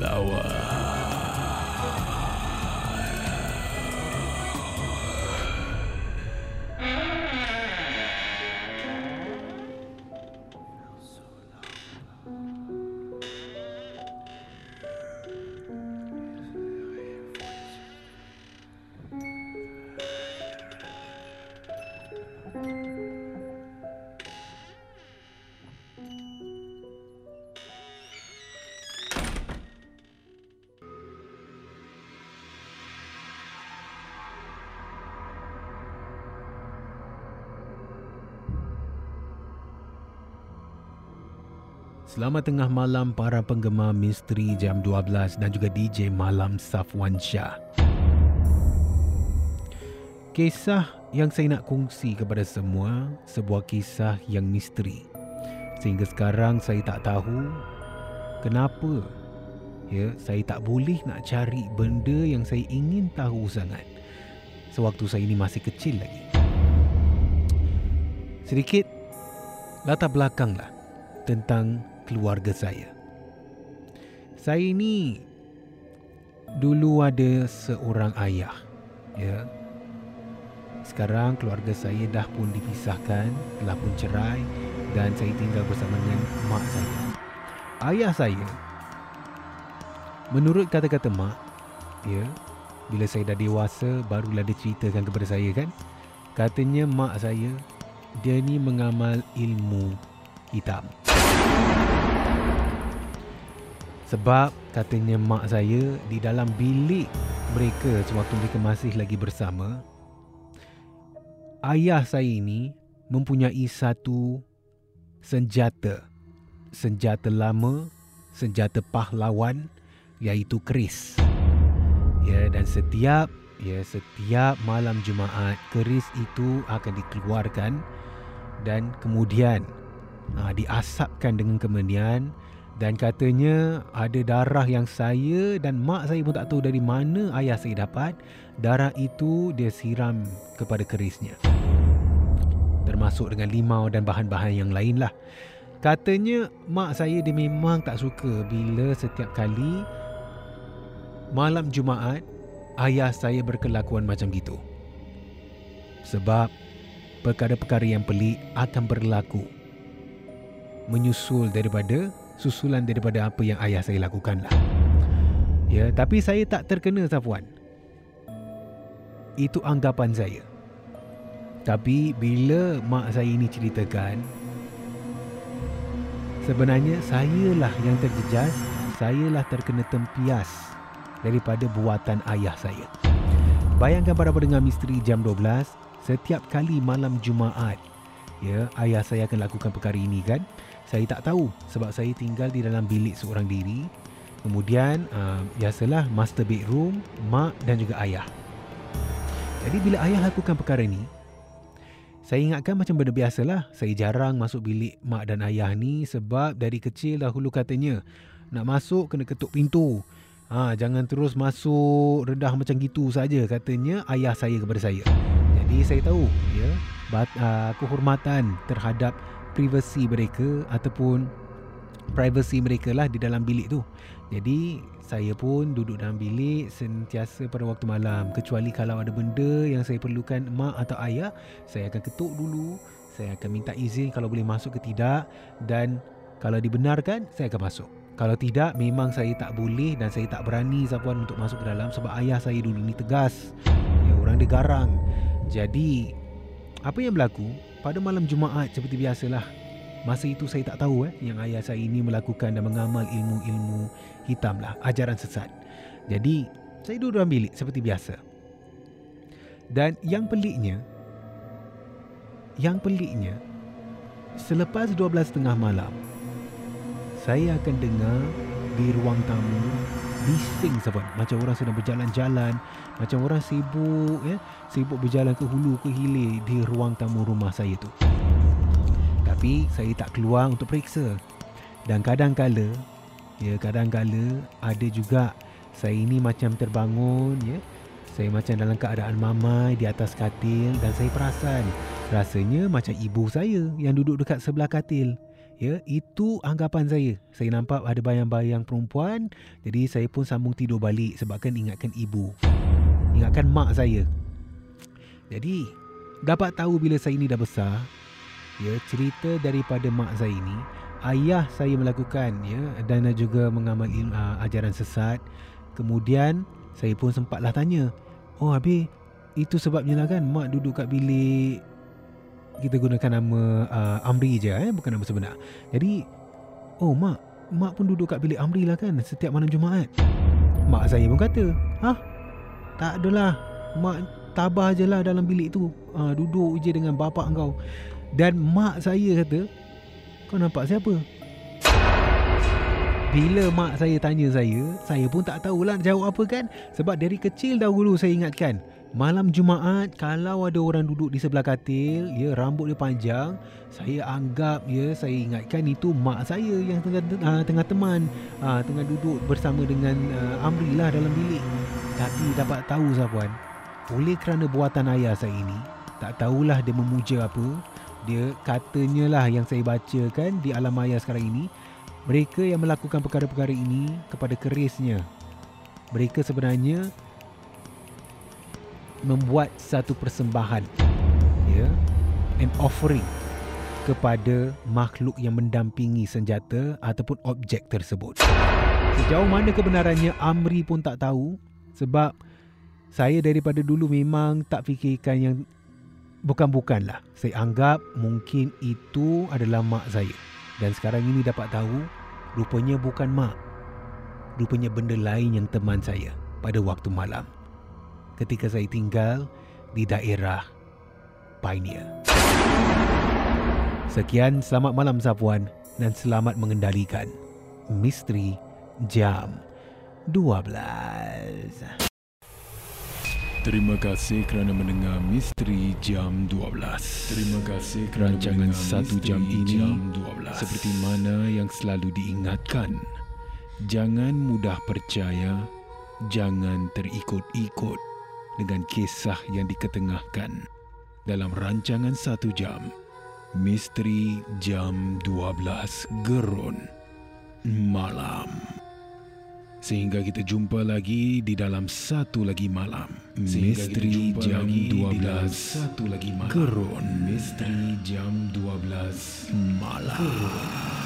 lawan. Selamat tengah malam para penggemar misteri jam 12 dan juga DJ Malam Safwan Shah. Kisah yang saya nak kongsi kepada semua sebuah kisah yang misteri. Sehingga sekarang saya tak tahu kenapa ya saya tak boleh nak cari benda yang saya ingin tahu sangat. Sewaktu saya ini masih kecil lagi. Sedikit latar belakang lah tentang keluarga saya. Saya ini dulu ada seorang ayah, ya. Sekarang keluarga saya dah pun dipisahkan, telah pun cerai dan saya tinggal bersama dengan mak saya. Ayah saya menurut kata-kata mak, ya, bila saya dah dewasa barulah dia ceritakan kepada saya kan. Katanya mak saya dia ni mengamal ilmu hitam. Sebab katanya mak saya di dalam bilik mereka sewaktu mereka masih lagi bersama, ayah saya ini mempunyai satu senjata. Senjata lama, senjata pahlawan iaitu keris. Ya dan setiap ya setiap malam Jumaat keris itu akan dikeluarkan dan kemudian ha, diasapkan dengan kemudian dan katanya ada darah yang saya dan mak saya pun tak tahu dari mana ayah saya dapat. Darah itu dia siram kepada kerisnya. Termasuk dengan limau dan bahan-bahan yang lain lah. Katanya mak saya dia memang tak suka bila setiap kali malam Jumaat ayah saya berkelakuan macam gitu. Sebab perkara-perkara yang pelik akan berlaku menyusul daripada susulan daripada apa yang ayah saya lakukan lah. Ya, tapi saya tak terkena Safwan. Itu anggapan saya. Tapi bila mak saya ini ceritakan, sebenarnya sayalah yang terjejas, sayalah terkena tempias daripada buatan ayah saya. Bayangkan para pendengar misteri jam 12, setiap kali malam Jumaat, ya, ayah saya akan lakukan perkara ini kan? Saya tak tahu sebab saya tinggal di dalam bilik seorang diri. Kemudian uh, biasalah master bedroom, mak dan juga ayah. Jadi bila ayah lakukan perkara ini, Saya ingatkan macam benda biasa lah. Saya jarang masuk bilik mak dan ayah ni sebab dari kecil dahulu katanya nak masuk kena ketuk pintu. Ha, jangan terus masuk redah macam gitu saja katanya ayah saya kepada saya. Jadi saya tahu ya bat, uh, kehormatan terhadap privasi mereka ataupun privacy mereka lah di dalam bilik tu. Jadi saya pun duduk dalam bilik sentiasa pada waktu malam. Kecuali kalau ada benda yang saya perlukan mak atau ayah saya akan ketuk dulu. Saya akan minta izin kalau boleh masuk ke tidak. Dan kalau dibenarkan saya akan masuk. Kalau tidak memang saya tak boleh dan saya tak berani Zapuan untuk masuk ke dalam sebab ayah saya dulu ni tegas. Ya orang dia garang. Jadi apa yang berlaku pada malam Jumaat seperti biasalah Masa itu saya tak tahu eh yang ayah saya ini melakukan dan mengamal ilmu-ilmu hitam lah, ajaran sesat. Jadi, saya duduk dalam bilik seperti biasa. Dan yang peliknya, yang peliknya, selepas 12.30 malam, saya akan dengar di ruang tamu bising sebab macam orang sedang berjalan-jalan macam orang sibuk ya sibuk berjalan ke hulu ke hilir di ruang tamu rumah saya tu tapi saya tak keluar untuk periksa. Dan kadang-kala, ya kadang-kala ada juga saya ini macam terbangun ya. Saya macam dalam keadaan mamai di atas katil dan saya perasan rasanya macam ibu saya yang duduk dekat sebelah katil. Ya, itu anggapan saya. Saya nampak ada bayang-bayang perempuan, jadi saya pun sambung tidur balik sebabkan ingatkan ibu. Ingatkan mak saya. Jadi, dapat tahu bila saya ini dah besar, ya cerita daripada mak saya ini ayah saya melakukan ya dan juga mengamal uh, ajaran sesat kemudian saya pun sempatlah tanya oh habis itu sebabnya lah kan mak duduk kat bilik kita gunakan nama uh, Amri je eh bukan nama sebenar. Jadi oh mak mak pun duduk kat bilik Amri lah kan setiap malam Jumaat. Mak saya pun kata ha tak adalah. Mak tabah je lah dalam bilik tu. Uh, duduk je dengan bapak kau dan mak saya kata Kau nampak siapa? Bila mak saya tanya saya Saya pun tak tahulah jawab apa kan. Sebab dari kecil dahulu saya ingatkan Malam Jumaat Kalau ada orang duduk di sebelah katil ya Rambut dia panjang Saya anggap ya Saya ingatkan itu mak saya Yang tengah, uh, tengah teman. Uh, Tengah duduk bersama dengan uh, Amri lah dalam bilik. Tapi dapat tahu Zafuan Oleh kerana buatan ayah saya ini Tak tahulah dia memuja apa. Dia katanya lah yang saya baca kan di alam maya sekarang ini mereka yang melakukan perkara-perkara ini kepada kerisnya. Mereka sebenarnya membuat satu persembahan ya an offering kepada makhluk yang mendampingi senjata ataupun objek tersebut sejauh mana kebenarannya Amri pun tak tahu sebab saya daripada dulu memang tak fikirkan yang bukan-bukanlah. Saya anggap mungkin itu adalah mak saya. Dan sekarang ini dapat tahu, rupanya bukan mak. Rupanya benda lain yang teman saya pada waktu malam. Ketika saya tinggal di daerah Pioneer. Sekian, selamat malam Zafuan dan selamat mengendalikan Misteri Jam 12. Terima kasih kerana mendengar Misteri Jam 12. Terima kasih kerana rancangan satu jam ini jam 12. seperti mana yang selalu diingatkan. Jangan mudah percaya, jangan terikut-ikut dengan kisah yang diketengahkan dalam rancangan satu jam. Misteri Jam 12 Gerun Malam. Sehingga kita jumpa lagi di dalam satu lagi malam. Misteri jam 12 satu lagi malam. Kerun. Misteri jam 12 malam. Kerun.